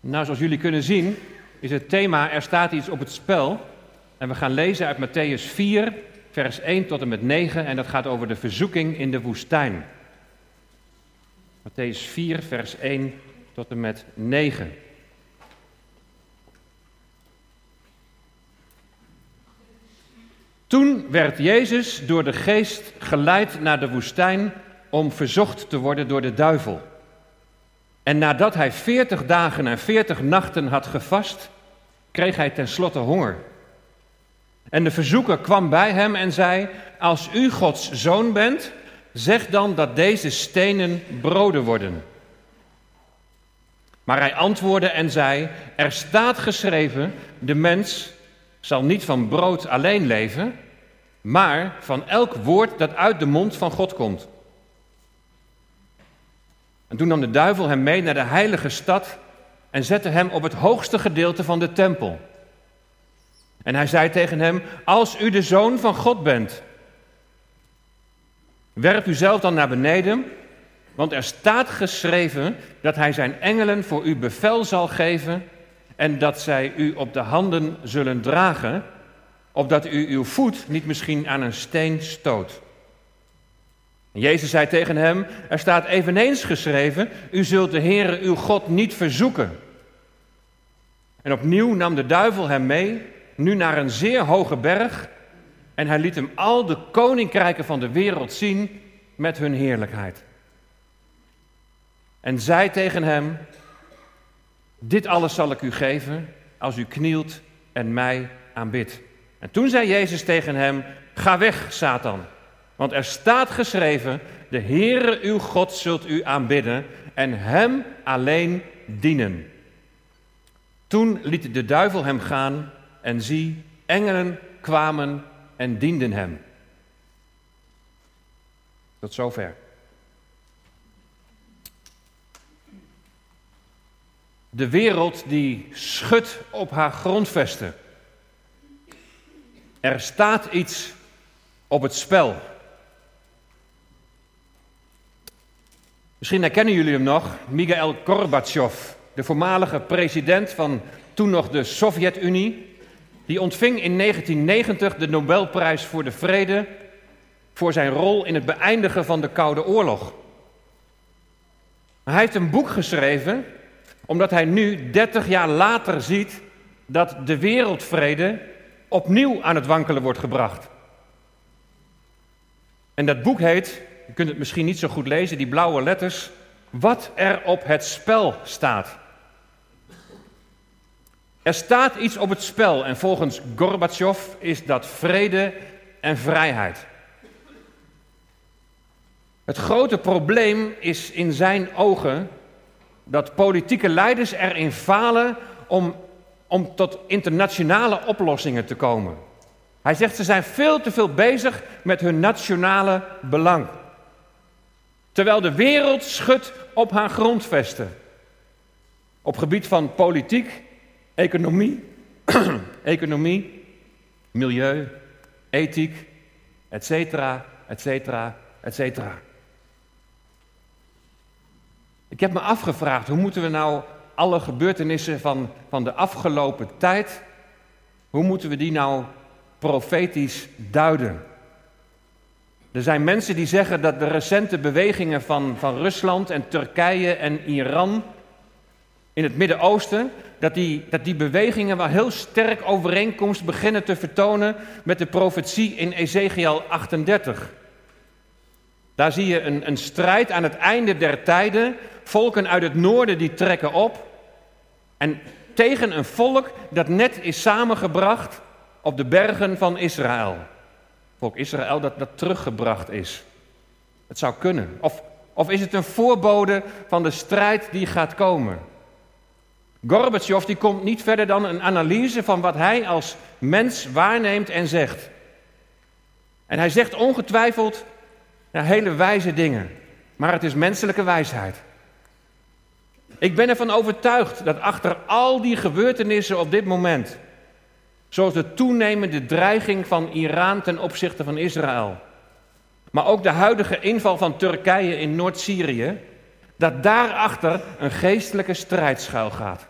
Nou, zoals jullie kunnen zien, is het thema Er staat iets op het spel. En we gaan lezen uit Matthäus 4, vers 1 tot en met 9. En dat gaat over de verzoeking in de woestijn. Matthäus 4, vers 1 tot en met 9. Toen werd Jezus door de geest geleid naar de woestijn om verzocht te worden door de duivel. En nadat hij veertig dagen en veertig nachten had gevast, kreeg hij tenslotte honger. En de verzoeker kwam bij hem en zei: Als u Gods zoon bent, zeg dan dat deze stenen broden worden. Maar hij antwoordde en zei: Er staat geschreven: De mens zal niet van brood alleen leven, maar van elk woord dat uit de mond van God komt. En toen nam de duivel hem mee naar de heilige stad en zette hem op het hoogste gedeelte van de tempel. En hij zei tegen hem: Als u de zoon van God bent, werp u zelf dan naar beneden, want er staat geschreven dat hij zijn engelen voor u bevel zal geven en dat zij u op de handen zullen dragen, opdat u uw voet niet misschien aan een steen stoot. Jezus zei tegen hem, er staat eveneens geschreven, u zult de Heere uw God niet verzoeken. En opnieuw nam de duivel hem mee, nu naar een zeer hoge berg, en hij liet hem al de koninkrijken van de wereld zien met hun heerlijkheid. En zei tegen hem, dit alles zal ik u geven als u knielt en mij aanbidt. En toen zei Jezus tegen hem, ga weg, Satan. Want er staat geschreven, de Heere uw God zult u aanbidden en hem alleen dienen. Toen liet de duivel hem gaan en zie, engelen kwamen en dienden hem. Tot zover. De wereld die schudt op haar grondvesten. Er staat iets op het spel. Misschien herkennen jullie hem nog, Mikhail Gorbachev, de voormalige president van toen nog de Sovjet-Unie. Die ontving in 1990 de Nobelprijs voor de Vrede voor zijn rol in het beëindigen van de Koude Oorlog. Hij heeft een boek geschreven omdat hij nu, 30 jaar later, ziet dat de wereldvrede opnieuw aan het wankelen wordt gebracht. En dat boek heet, je kunt het misschien niet zo goed lezen, die blauwe letters, Wat er op het spel staat. Er staat iets op het spel en volgens Gorbachev is dat vrede en vrijheid. Het grote probleem is in zijn ogen dat politieke leiders erin falen om, om tot internationale oplossingen te komen. Hij zegt ze zijn veel te veel bezig met hun nationale belang. Terwijl de wereld schudt op haar grondvesten. Op gebied van politiek, economie, economie, milieu, ethiek, et cetera, et cetera, et cetera. Ik heb me afgevraagd, hoe moeten we nou alle gebeurtenissen van, van de afgelopen tijd, hoe moeten we die nou profetisch duiden? Er zijn mensen die zeggen dat de recente bewegingen van, van Rusland en Turkije en Iran in het Midden-Oosten, dat die, dat die bewegingen wel heel sterk overeenkomst beginnen te vertonen met de profetie in Ezekiel 38. Daar zie je een, een strijd aan het einde der tijden. Volken uit het noorden die trekken op. En tegen een volk dat net is samengebracht op de bergen van Israël. Volk Israël dat, dat teruggebracht is. Het zou kunnen. Of, of is het een voorbode van de strijd die gaat komen? Gorbachev die komt niet verder dan een analyse van wat hij als mens waarneemt en zegt. En hij zegt ongetwijfeld hele wijze dingen, maar het is menselijke wijsheid. Ik ben ervan overtuigd dat achter al die gebeurtenissen op dit moment, zoals de toenemende dreiging van Iran ten opzichte van Israël, maar ook de huidige inval van Turkije in Noord-Syrië, dat daarachter een geestelijke strijd schuil gaat.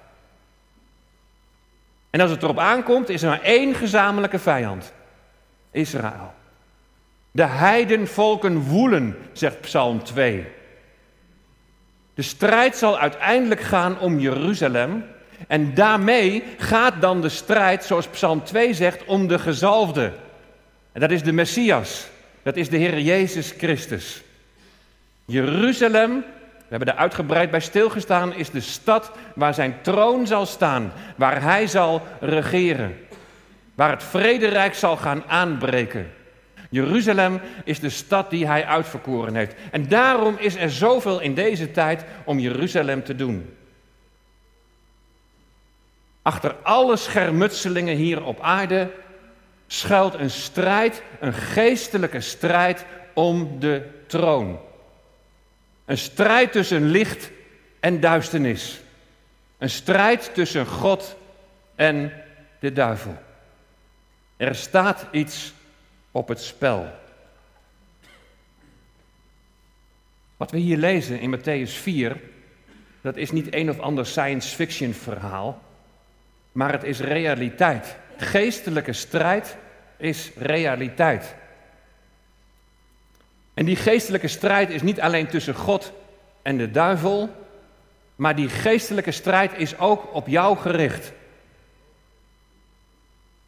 En als het erop aankomt, is er maar één gezamenlijke vijand: Israël. De heidenvolken woelen, zegt Psalm 2. De strijd zal uiteindelijk gaan om Jeruzalem. En daarmee gaat dan de strijd, zoals Psalm 2 zegt, om de gezalfde. En dat is de Messias. Dat is de Heer Jezus Christus. Jeruzalem, we hebben er uitgebreid bij stilgestaan, is de stad waar zijn troon zal staan, waar hij zal regeren, waar het vrederijk zal gaan aanbreken. Jeruzalem is de stad die hij uitverkoren heeft. En daarom is er zoveel in deze tijd om Jeruzalem te doen. Achter alle schermutselingen hier op aarde schuilt een strijd, een geestelijke strijd om de troon. Een strijd tussen licht en duisternis. Een strijd tussen God en de duivel. Er staat iets op het spel. Wat we hier lezen in Matthäus 4, dat is niet een of ander science fiction verhaal, maar het is realiteit. Geestelijke strijd is realiteit. En die geestelijke strijd is niet alleen tussen God en de duivel, maar die geestelijke strijd is ook op jou gericht.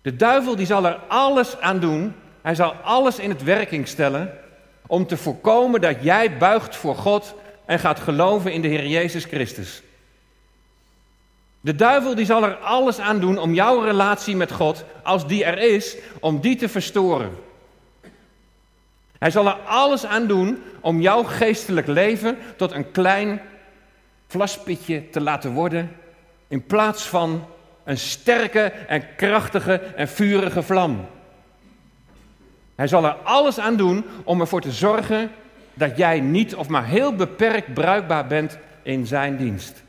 De duivel die zal er alles aan doen, hij zal alles in het werking stellen om te voorkomen dat jij buigt voor God en gaat geloven in de Heer Jezus Christus. De duivel die zal er alles aan doen om jouw relatie met God, als die er is, om die te verstoren. Hij zal er alles aan doen om jouw geestelijk leven tot een klein vlaspitje te laten worden, in plaats van een sterke en krachtige en vurige vlam. Hij zal er alles aan doen om ervoor te zorgen dat jij niet of maar heel beperkt bruikbaar bent in zijn dienst.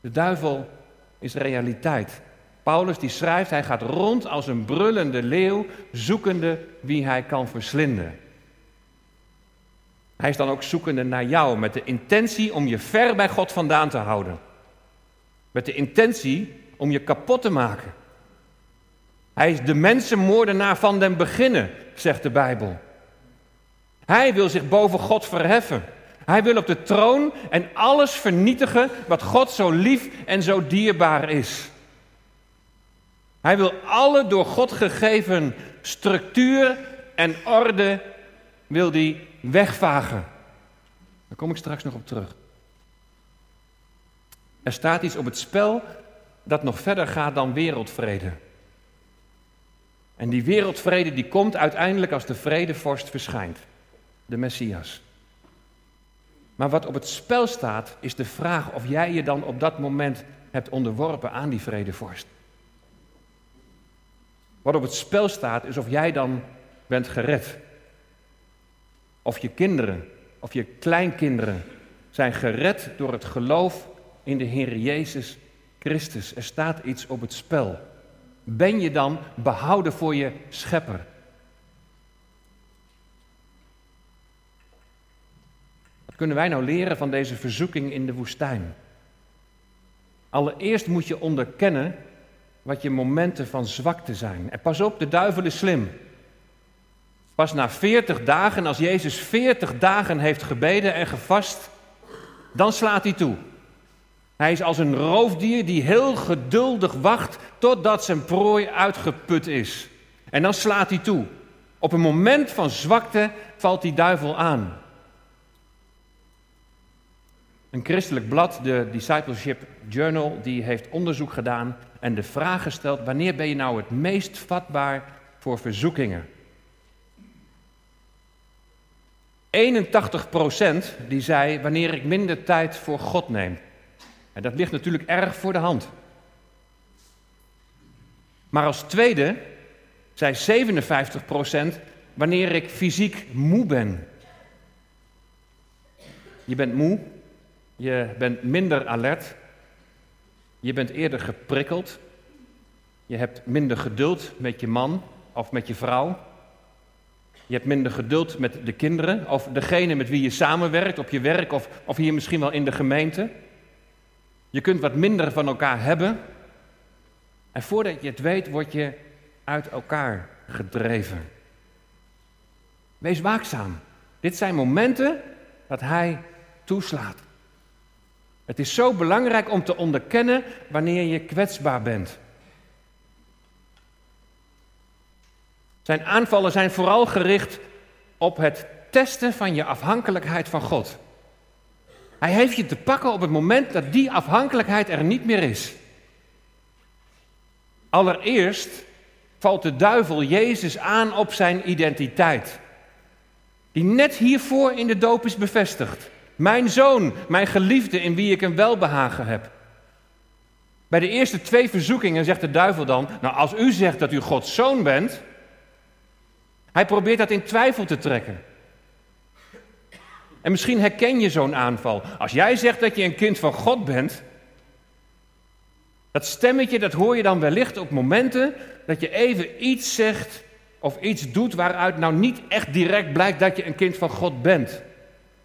De duivel is realiteit. Paulus die schrijft, hij gaat rond als een brullende leeuw, zoekende wie hij kan verslinden. Hij is dan ook zoekende naar jou met de intentie om je ver bij God vandaan te houden. Met de intentie om je kapot te maken. Hij is de mensenmoordenaar van den beginnen, zegt de Bijbel. Hij wil zich boven God verheffen. Hij wil op de troon en alles vernietigen wat God zo lief en zo dierbaar is. Hij wil alle door God gegeven structuur en orde wil die wegvagen. Daar kom ik straks nog op terug. Er staat iets op het spel dat nog verder gaat dan wereldvrede. En die wereldvrede die komt uiteindelijk als de vredevorst verschijnt, de Messias. Maar wat op het spel staat, is de vraag of jij je dan op dat moment hebt onderworpen aan die vredevorst. Wat op het spel staat, is of jij dan bent gered. Of je kinderen, of je kleinkinderen zijn gered door het geloof in de Heer Jezus Christus. Er staat iets op het spel. Ben je dan behouden voor je schepper? Kunnen wij nou leren van deze verzoeking in de woestijn? Allereerst moet je onderkennen wat je momenten van zwakte zijn. En pas op, de duivel is slim. Pas na 40 dagen, als Jezus 40 dagen heeft gebeden en gevast, dan slaat hij toe. Hij is als een roofdier die heel geduldig wacht totdat zijn prooi uitgeput is. En dan slaat hij toe. Op een moment van zwakte valt die duivel aan. Een christelijk blad, de Discipleship Journal, die heeft onderzoek gedaan en de vraag gesteld: wanneer ben je nou het meest vatbaar voor verzoekingen? 81% die zei wanneer ik minder tijd voor God neem. En dat ligt natuurlijk erg voor de hand. Maar als tweede zei 57% wanneer ik fysiek moe ben. Je bent moe, je bent minder alert, je bent eerder geprikkeld, je hebt minder geduld met je man of met je vrouw. Je hebt minder geduld met de kinderen of degene met wie je samenwerkt op je werk of, of hier misschien wel in de gemeente. Je kunt wat minder van elkaar hebben. En voordat je het weet, word je uit elkaar gedreven. Wees waakzaam. Dit zijn momenten dat hij toeslaat. Het is zo belangrijk om te onderkennen wanneer je kwetsbaar bent. Zijn aanvallen zijn vooral gericht op het testen van je afhankelijkheid van God. Hij heeft je te pakken op het moment dat die afhankelijkheid er niet meer is. Allereerst valt de duivel Jezus aan op zijn identiteit, die net hiervoor in de doop is bevestigd. Mijn zoon, mijn geliefde in wie ik een welbehagen heb. Bij de eerste twee verzoekingen zegt de duivel dan: Nou, als u zegt dat u Gods zoon bent, hij probeert dat in twijfel te trekken. En misschien herken je zo'n aanval. Als jij zegt dat je een kind van God bent, dat stemmetje dat hoor je dan wellicht op momenten dat je even iets zegt of iets doet waaruit nou niet echt direct blijkt dat je een kind van God bent.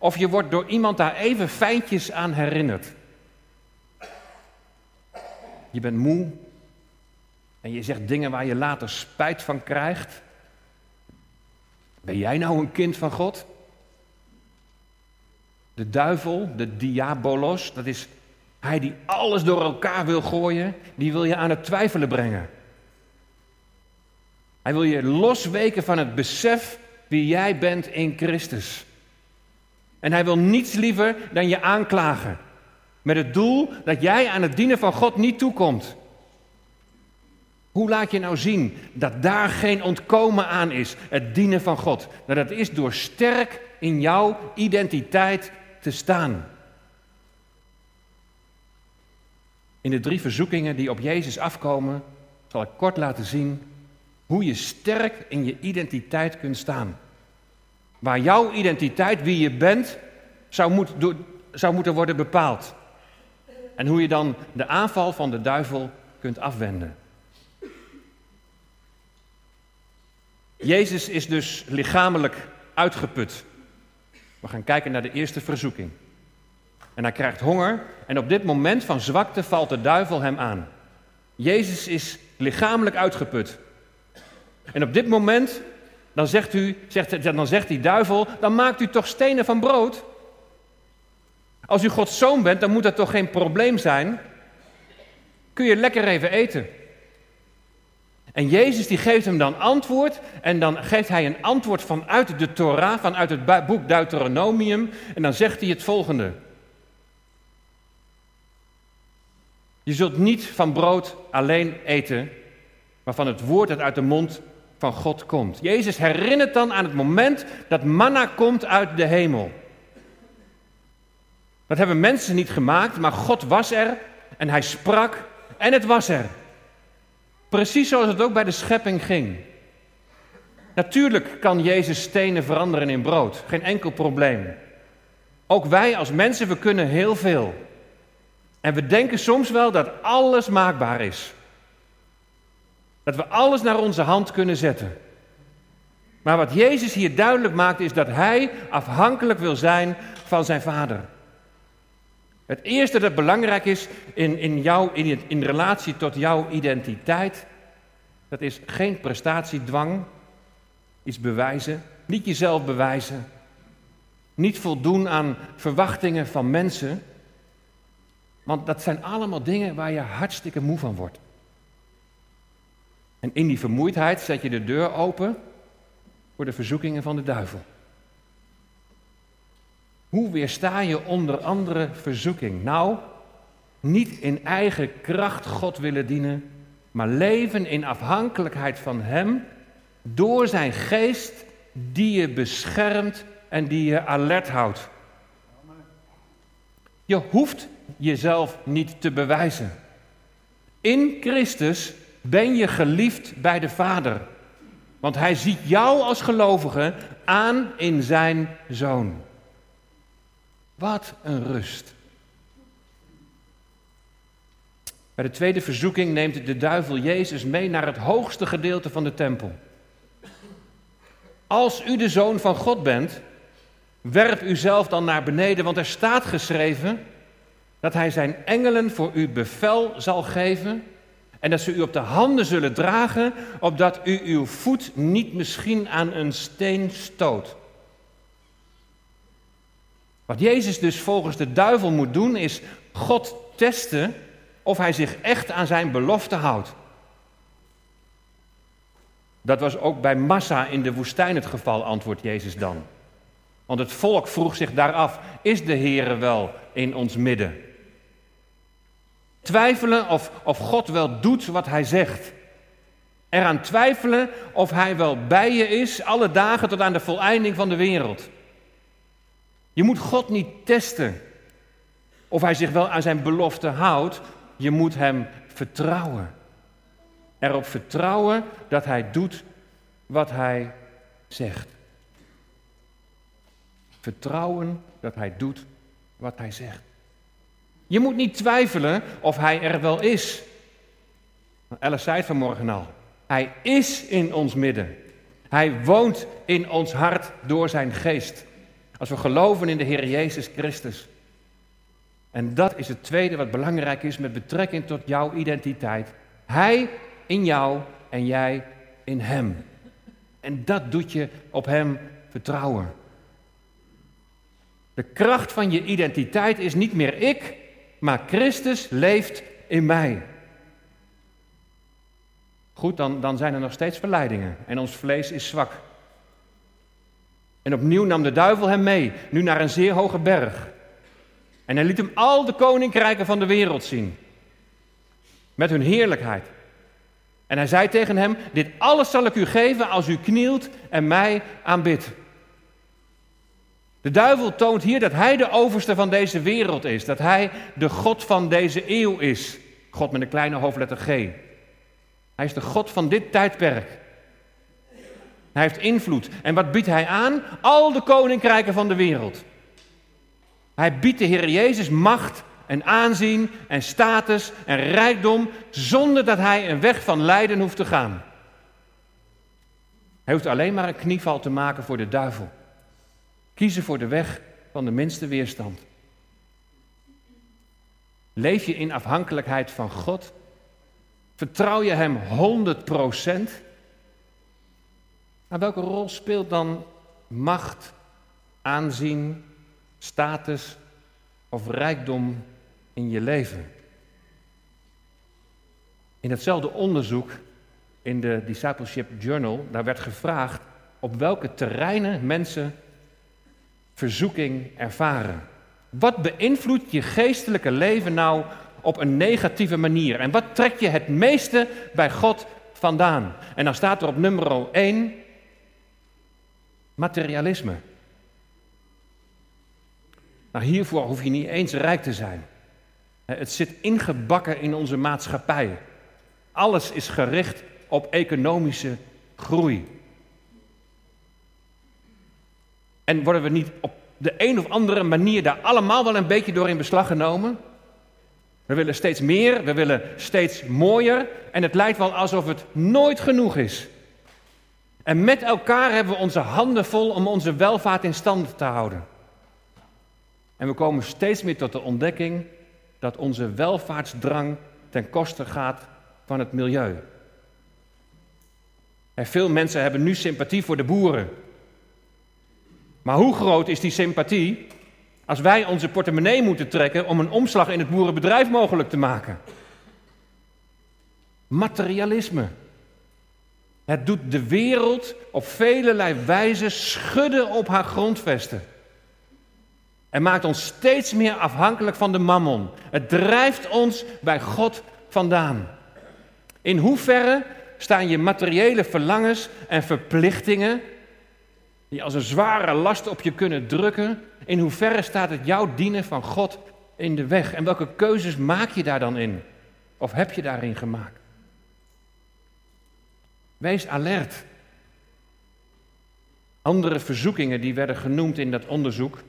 Of je wordt door iemand daar even fijntjes aan herinnerd. Je bent moe en je zegt dingen waar je later spijt van krijgt. Ben jij nou een kind van God? De duivel, de diabolos, dat is hij die alles door elkaar wil gooien, die wil je aan het twijfelen brengen. Hij wil je losweken van het besef wie jij bent in Christus. En hij wil niets liever dan je aanklagen. Met het doel dat jij aan het dienen van God niet toekomt. Hoe laat je nou zien dat daar geen ontkomen aan is, het dienen van God? Nou, dat is door sterk in jouw identiteit te staan. In de drie verzoekingen die op Jezus afkomen, zal ik kort laten zien hoe je sterk in je identiteit kunt staan. Waar jouw identiteit, wie je bent, zou, moet, zou moeten worden bepaald. En hoe je dan de aanval van de duivel kunt afwenden. Jezus is dus lichamelijk uitgeput. We gaan kijken naar de eerste verzoeking. En hij krijgt honger en op dit moment van zwakte valt de duivel hem aan. Jezus is lichamelijk uitgeput. En op dit moment, dan zegt, u, zegt, dan zegt die duivel, dan maakt u toch stenen van brood? Als u Gods zoon bent, dan moet dat toch geen probleem zijn? Kun je lekker even eten? En Jezus die geeft hem dan antwoord en dan geeft hij een antwoord vanuit de Torah, vanuit het boek Deuteronomium en dan zegt hij het volgende. Je zult niet van brood alleen eten, maar van het woord dat uit de mond God komt. Jezus herinnert dan aan het moment dat manna komt uit de hemel. Dat hebben mensen niet gemaakt, maar God was er en hij sprak en het was er. Precies zoals het ook bij de schepping ging. Natuurlijk kan Jezus stenen veranderen in brood, geen enkel probleem. Ook wij als mensen, we kunnen heel veel. En we denken soms wel dat alles maakbaar is. Dat we alles naar onze hand kunnen zetten. Maar wat Jezus hier duidelijk maakt is dat Hij afhankelijk wil zijn van zijn Vader. Het eerste dat belangrijk is in, in, jou, in, in relatie tot jouw identiteit, dat is geen prestatiedwang, iets bewijzen, niet jezelf bewijzen, niet voldoen aan verwachtingen van mensen, want dat zijn allemaal dingen waar je hartstikke moe van wordt. En in die vermoeidheid zet je de deur open voor de verzoekingen van de duivel. Hoe weersta je onder andere verzoeking? Nou, niet in eigen kracht God willen dienen, maar leven in afhankelijkheid van Hem door Zijn geest die je beschermt en die je alert houdt. Je hoeft jezelf niet te bewijzen. In Christus ben je geliefd bij de Vader. Want Hij ziet jou als gelovige aan in Zijn Zoon. Wat een rust. Bij de tweede verzoeking neemt de duivel Jezus mee naar het hoogste gedeelte van de tempel. Als u de zoon van God bent, werp uzelf dan naar beneden, want er staat geschreven dat hij zijn engelen voor u bevel zal geven En dat ze u op de handen zullen dragen, opdat u uw voet niet misschien aan een steen stoot. Wat Jezus dus volgens de duivel moet doen, is God testen of hij zich echt aan zijn belofte houdt. Dat was ook bij Massa in de woestijn het geval, antwoordt Jezus dan. Want het volk vroeg zich daar af: is de Heere wel in ons midden? Twijfelen of, of God wel doet wat hij zegt. Eraan twijfelen of hij wel bij je is, alle dagen tot aan de voleinding van de wereld. Je moet God niet testen of hij zich wel aan zijn belofte houdt. Je moet hem vertrouwen. Erop vertrouwen dat hij doet wat hij zegt. Vertrouwen dat hij doet wat hij zegt. Je moet niet twijfelen of hij er wel is. Alice zei het vanmorgen al. Hij is in ons midden. Hij woont in ons hart door zijn geest. Als we geloven in de Heer Jezus Christus. En dat is het tweede wat belangrijk is met betrekking tot jouw identiteit. Hij in jou en jij in Hem. En dat doet je op Hem vertrouwen. De kracht van je identiteit is niet meer ik, maar Christus leeft in mij. Goed, dan, dan zijn er nog steeds verleidingen en ons vlees is zwak. En opnieuw nam de duivel hem mee, nu naar een zeer hoge berg. En hij liet hem al de koninkrijken van de wereld zien. Met hun heerlijkheid. En hij zei tegen hem: Dit alles zal ik u geven als u knielt en mij aanbidt. De duivel toont hier dat hij de overste van deze wereld is. Dat hij de God van deze eeuw is. God met een kleine hoofdletter G. Hij is de God van dit tijdperk. Hij heeft invloed. En wat biedt hij aan? Al de koninkrijken van de wereld. Hij biedt de Heer Jezus macht en aanzien en status en rijkdom zonder dat hij een weg van lijden hoeft te gaan. Hij hoeft alleen maar een knieval te maken voor de duivel. Kiezen voor de weg van de minste weerstand. Leef je in afhankelijkheid van God? Vertrouw je Hem 100 procent? Maar welke rol speelt dan macht, aanzien, status of rijkdom in je leven? In hetzelfde onderzoek in de Discipleship Journal, daar werd gevraagd op welke terreinen mensen verzoeking ervaren. Wat beïnvloedt je geestelijke leven nou op een negatieve manier? En wat trek je het meeste bij God vandaan? En dan staat er op nummer 1 materialisme. Nou, hiervoor hoef je niet eens rijk te zijn. Het zit ingebakken in onze maatschappij. Alles is gericht op economische groei. En worden we niet op de een of andere manier daar allemaal wel een beetje door in beslag genomen? We willen steeds meer, we willen steeds mooier en het lijkt wel alsof het nooit genoeg is. En met elkaar hebben we onze handen vol om onze welvaart in stand te houden. En we komen steeds meer tot de ontdekking dat onze welvaartsdrang ten koste gaat van het milieu. En veel mensen hebben nu sympathie voor de boeren. Maar hoe groot is die sympathie als wij onze portemonnee moeten trekken om een omslag in het boerenbedrijf mogelijk te maken? Materialisme. Het doet de wereld op velelei wijze schudden op haar grondvesten. En maakt ons steeds meer afhankelijk van de mammon. Het drijft ons bij God vandaan. In hoeverre staan je materiële verlangens en verplichtingen, die als een zware last op je kunnen drukken, in hoeverre staat het jouw dienen van God in de weg? En welke keuzes maak je daar dan in? Of heb je daarin gemaakt? Wees alert. Andere verzoekingen die werden genoemd in dat onderzoek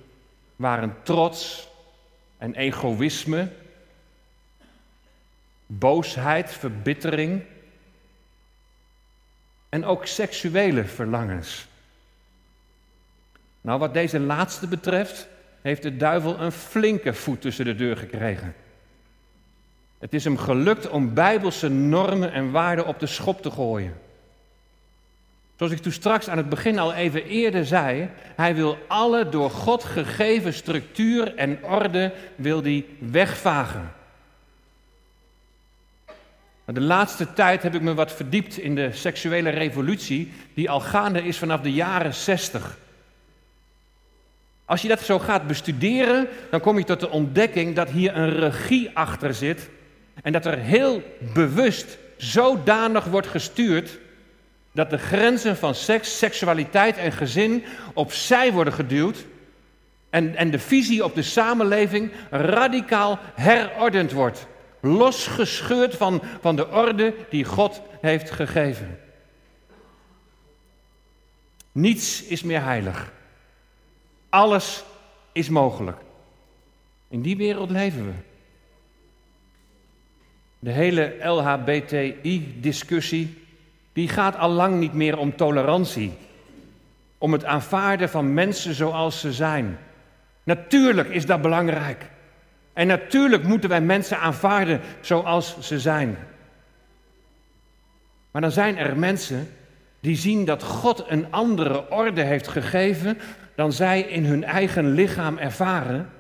waren trots en egoïsme, boosheid, verbittering en ook seksuele verlangens. Nou, wat deze laatste betreft, heeft de duivel een flinke voet tussen de deur gekregen. Het is hem gelukt om bijbelse normen en waarden op de schop te gooien. Zoals ik toen straks aan het begin al even eerder zei, hij wil alle door God gegeven structuur en orde wil die wegvagen. De laatste tijd heb ik me wat verdiept in de seksuele revolutie, die al gaande is vanaf de jaren 60. Als je dat zo gaat bestuderen, dan kom je tot de ontdekking dat hier een regie achter zit en dat er heel bewust zodanig wordt gestuurd dat de grenzen van seks, seksualiteit en gezin opzij worden geduwd en, en de visie op de samenleving radicaal herordend wordt. Losgescheurd van, van de orde die God heeft gegeven. Niets is meer heilig. Alles is mogelijk. In die wereld leven we. De hele LHBTI-discussie die gaat al lang niet meer om tolerantie, om het aanvaarden van mensen zoals ze zijn. Natuurlijk is dat belangrijk. En natuurlijk moeten wij mensen aanvaarden zoals ze zijn. Maar dan zijn er mensen die zien dat God een andere orde heeft gegeven dan zij in hun eigen lichaam ervaren.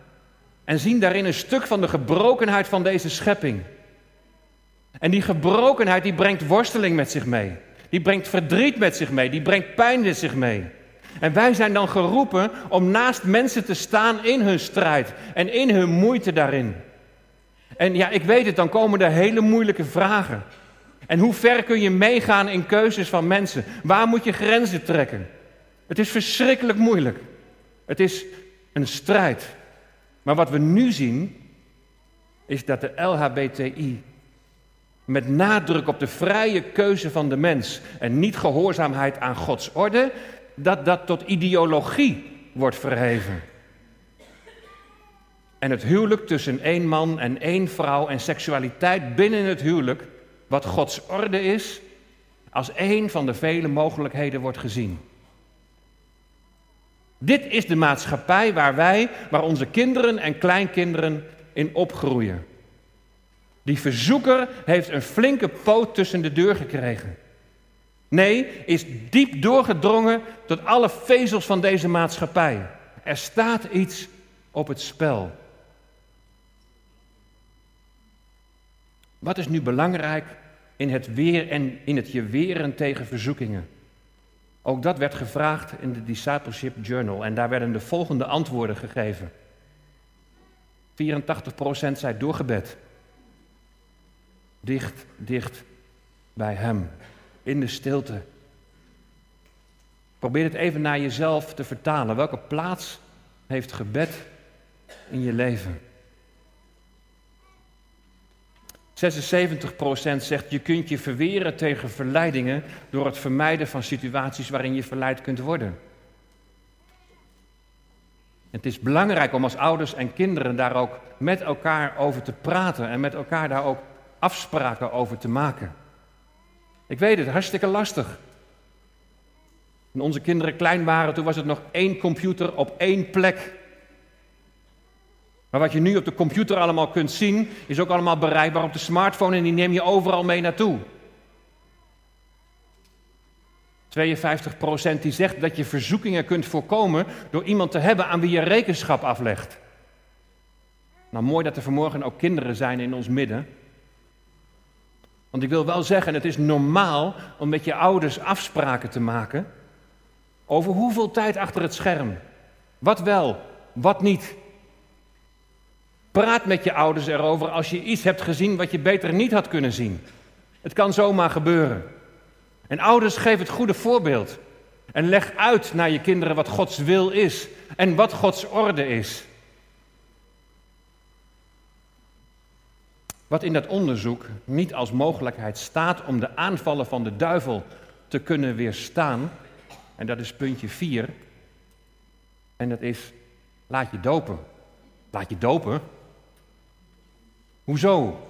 En zien daarin een stuk van de gebrokenheid van deze schepping. En die gebrokenheid die brengt worsteling met zich mee. Die brengt verdriet met zich mee. Die brengt pijn met zich mee. En wij zijn dan geroepen om naast mensen te staan in hun strijd en in hun moeite daarin. En ja, ik weet het, dan komen er hele moeilijke vragen. En hoe ver kun je meegaan in keuzes van mensen? Waar moet je grenzen trekken? Het is verschrikkelijk moeilijk. Het is een strijd. Maar wat we nu zien, is dat de LHBTI met nadruk op de vrije keuze van de mens en niet gehoorzaamheid aan Gods orde, dat dat tot ideologie wordt verheven. En het huwelijk tussen één man en één vrouw en seksualiteit binnen het huwelijk, wat Gods orde is, als één van de vele mogelijkheden wordt gezien. Dit is de maatschappij waar wij, waar onze kinderen en kleinkinderen in opgroeien. Die verzoeker heeft een flinke poot tussen de deur gekregen. Nee, is diep doorgedrongen tot alle vezels van deze maatschappij. Er staat iets op het spel. Wat is nu belangrijk in het weer en in het je weren tegen verzoekingen? Ook dat werd gevraagd in de Discipleship Journal en daar werden de volgende antwoorden gegeven. 84% zei doorgebed dicht, dicht bij Hem, in de stilte. Probeer het even naar jezelf te vertalen. Welke plaats heeft gebed in je leven? 76% zegt je kunt je verweren tegen verleidingen door het vermijden van situaties waarin je verleid kunt worden. Het is belangrijk om als ouders en kinderen daar ook met elkaar over te praten en met elkaar daar ook afspraken over te maken. Ik weet het, hartstikke lastig. Toen onze kinderen klein waren, toen was het nog één computer op één plek. Maar wat je nu op de computer allemaal kunt zien, is ook allemaal bereikbaar op de smartphone en die neem je overal mee naartoe. 52% die zegt dat je verzoekingen kunt voorkomen door iemand te hebben aan wie je rekenschap aflegt. Nou, mooi dat er vanmorgen ook kinderen zijn in ons midden. Want ik wil wel zeggen, het is normaal om met je ouders afspraken te maken over hoeveel tijd achter het scherm. Wat wel, wat niet. Praat met je ouders erover als je iets hebt gezien wat je beter niet had kunnen zien. Het kan zomaar gebeuren. En ouders, geef het goede voorbeeld. En leg uit naar je kinderen wat Gods wil is en wat Gods orde is. Wat in dat onderzoek niet als mogelijkheid staat om de aanvallen van de duivel te kunnen weerstaan, en dat is puntje 4, en dat is laat je dopen. Laat je dopen? Hoezo?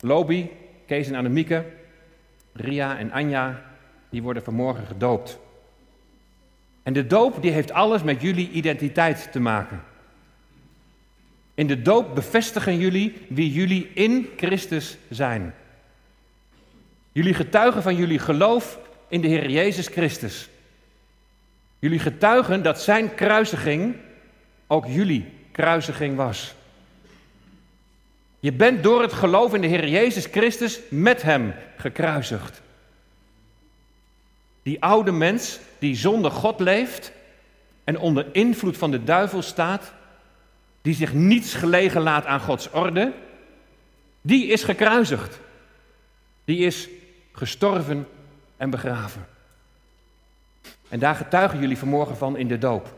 Lobi, Kees en Annemieke, Ria en Anja, die worden vanmorgen gedoopt. En de doop die heeft alles met jullie identiteit te maken. In de doop bevestigen jullie wie jullie in Christus zijn. Jullie getuigen van jullie geloof in de Heer Jezus Christus. Jullie getuigen dat Zijn kruisiging ook jullie kruisiging was. Je bent door het geloof in de Heer Jezus Christus met Hem gekruisigd. Die oude mens die zonder God leeft en onder invloed van de duivel staat, die zich niets gelegen laat aan Gods orde, die is gekruisigd. Die is gestorven en begraven. En daar getuigen jullie vanmorgen van in de doop.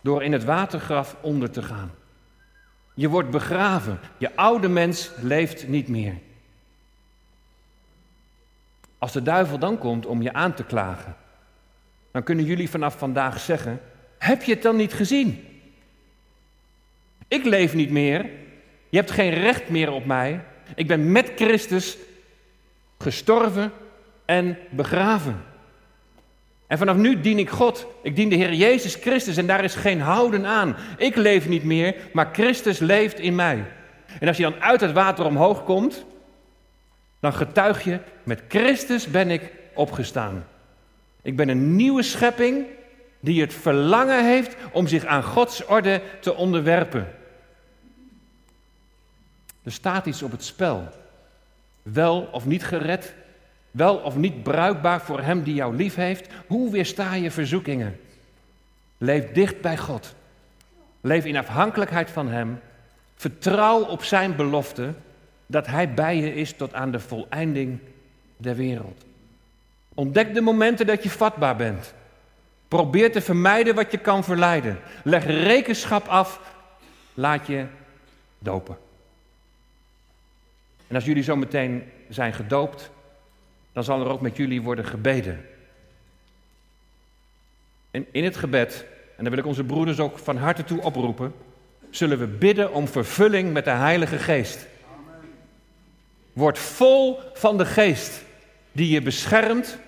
Door in het watergraf onder te gaan. Je wordt begraven. Je oude mens leeft niet meer. Als de duivel dan komt om je aan te klagen, dan kunnen jullie vanaf vandaag zeggen: Heb je het dan niet gezien? Ik leef niet meer. Je hebt geen recht meer op mij. Ik ben met Christus gestorven en begraven. En vanaf nu dien ik God. Ik dien de Heer Jezus Christus en daar is geen houden aan. Ik leef niet meer, maar Christus leeft in mij. En als je dan uit het water omhoog komt, dan getuig je, met Christus ben ik opgestaan. Ik ben een nieuwe schepping die het verlangen heeft om zich aan Gods orde te onderwerpen. Er staat iets op het spel. Wel of niet gered, wel of niet bruikbaar voor Hem die jou lief heeft. Hoe weersta je verzoekingen? Leef dicht bij God. Leef in afhankelijkheid van Hem. Vertrouw op Zijn belofte dat Hij bij je is tot aan de voleinding der wereld. Ontdek de momenten dat je vatbaar bent. Probeer te vermijden wat je kan verleiden. Leg rekenschap af. Laat je dopen. En als jullie zo meteen zijn gedoopt, dan zal er ook met jullie worden gebeden. En in het gebed, en daar wil ik onze broeders ook van harte toe oproepen, zullen we bidden om vervulling met de Heilige Geest. Word vol van de Geest die je beschermt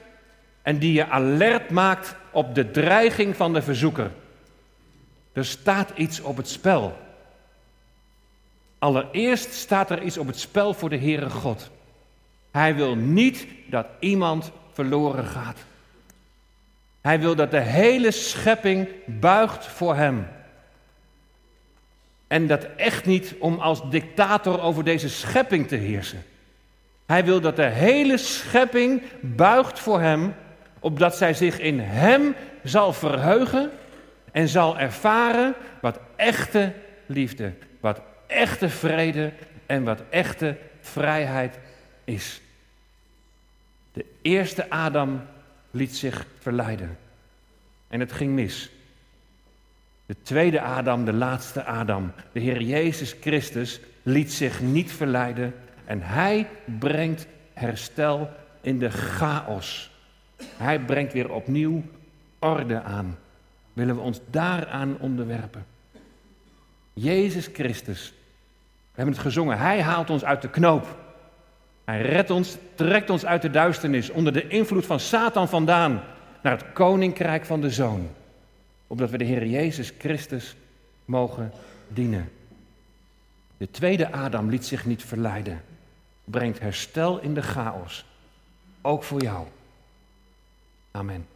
en die je alert maakt op de dreiging van de verzoeker. Er staat iets op het spel. Allereerst staat er iets op het spel voor de Heere God. Hij wil niet dat iemand verloren gaat. Hij wil dat de hele schepping buigt voor hem. En dat echt niet om als dictator over deze schepping te heersen. Hij wil dat de hele schepping buigt voor hem, opdat zij zich in hem zal verheugen en zal ervaren wat echte liefde, wat echte vrede en wat echte vrijheid is. De eerste Adam liet zich verleiden en het ging mis. De tweede Adam, de laatste Adam, de Heer Jezus Christus, liet zich niet verleiden en hij brengt herstel in de chaos. Hij brengt weer opnieuw orde aan. Willen we ons daaraan onderwerpen? Jezus Christus. We hebben het gezongen. Hij haalt ons uit de knoop. Hij redt ons, trekt ons uit de duisternis, onder de invloed van Satan vandaan, naar het koninkrijk van de Zoon. Opdat we de Heer Jezus Christus mogen dienen. De tweede Adam liet zich niet verleiden. Brengt herstel in de chaos. Ook voor jou. Amen.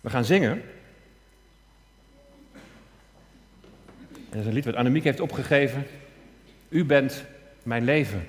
We gaan zingen. Dat is een lied wat Annemiek heeft opgegeven. U bent mijn leven.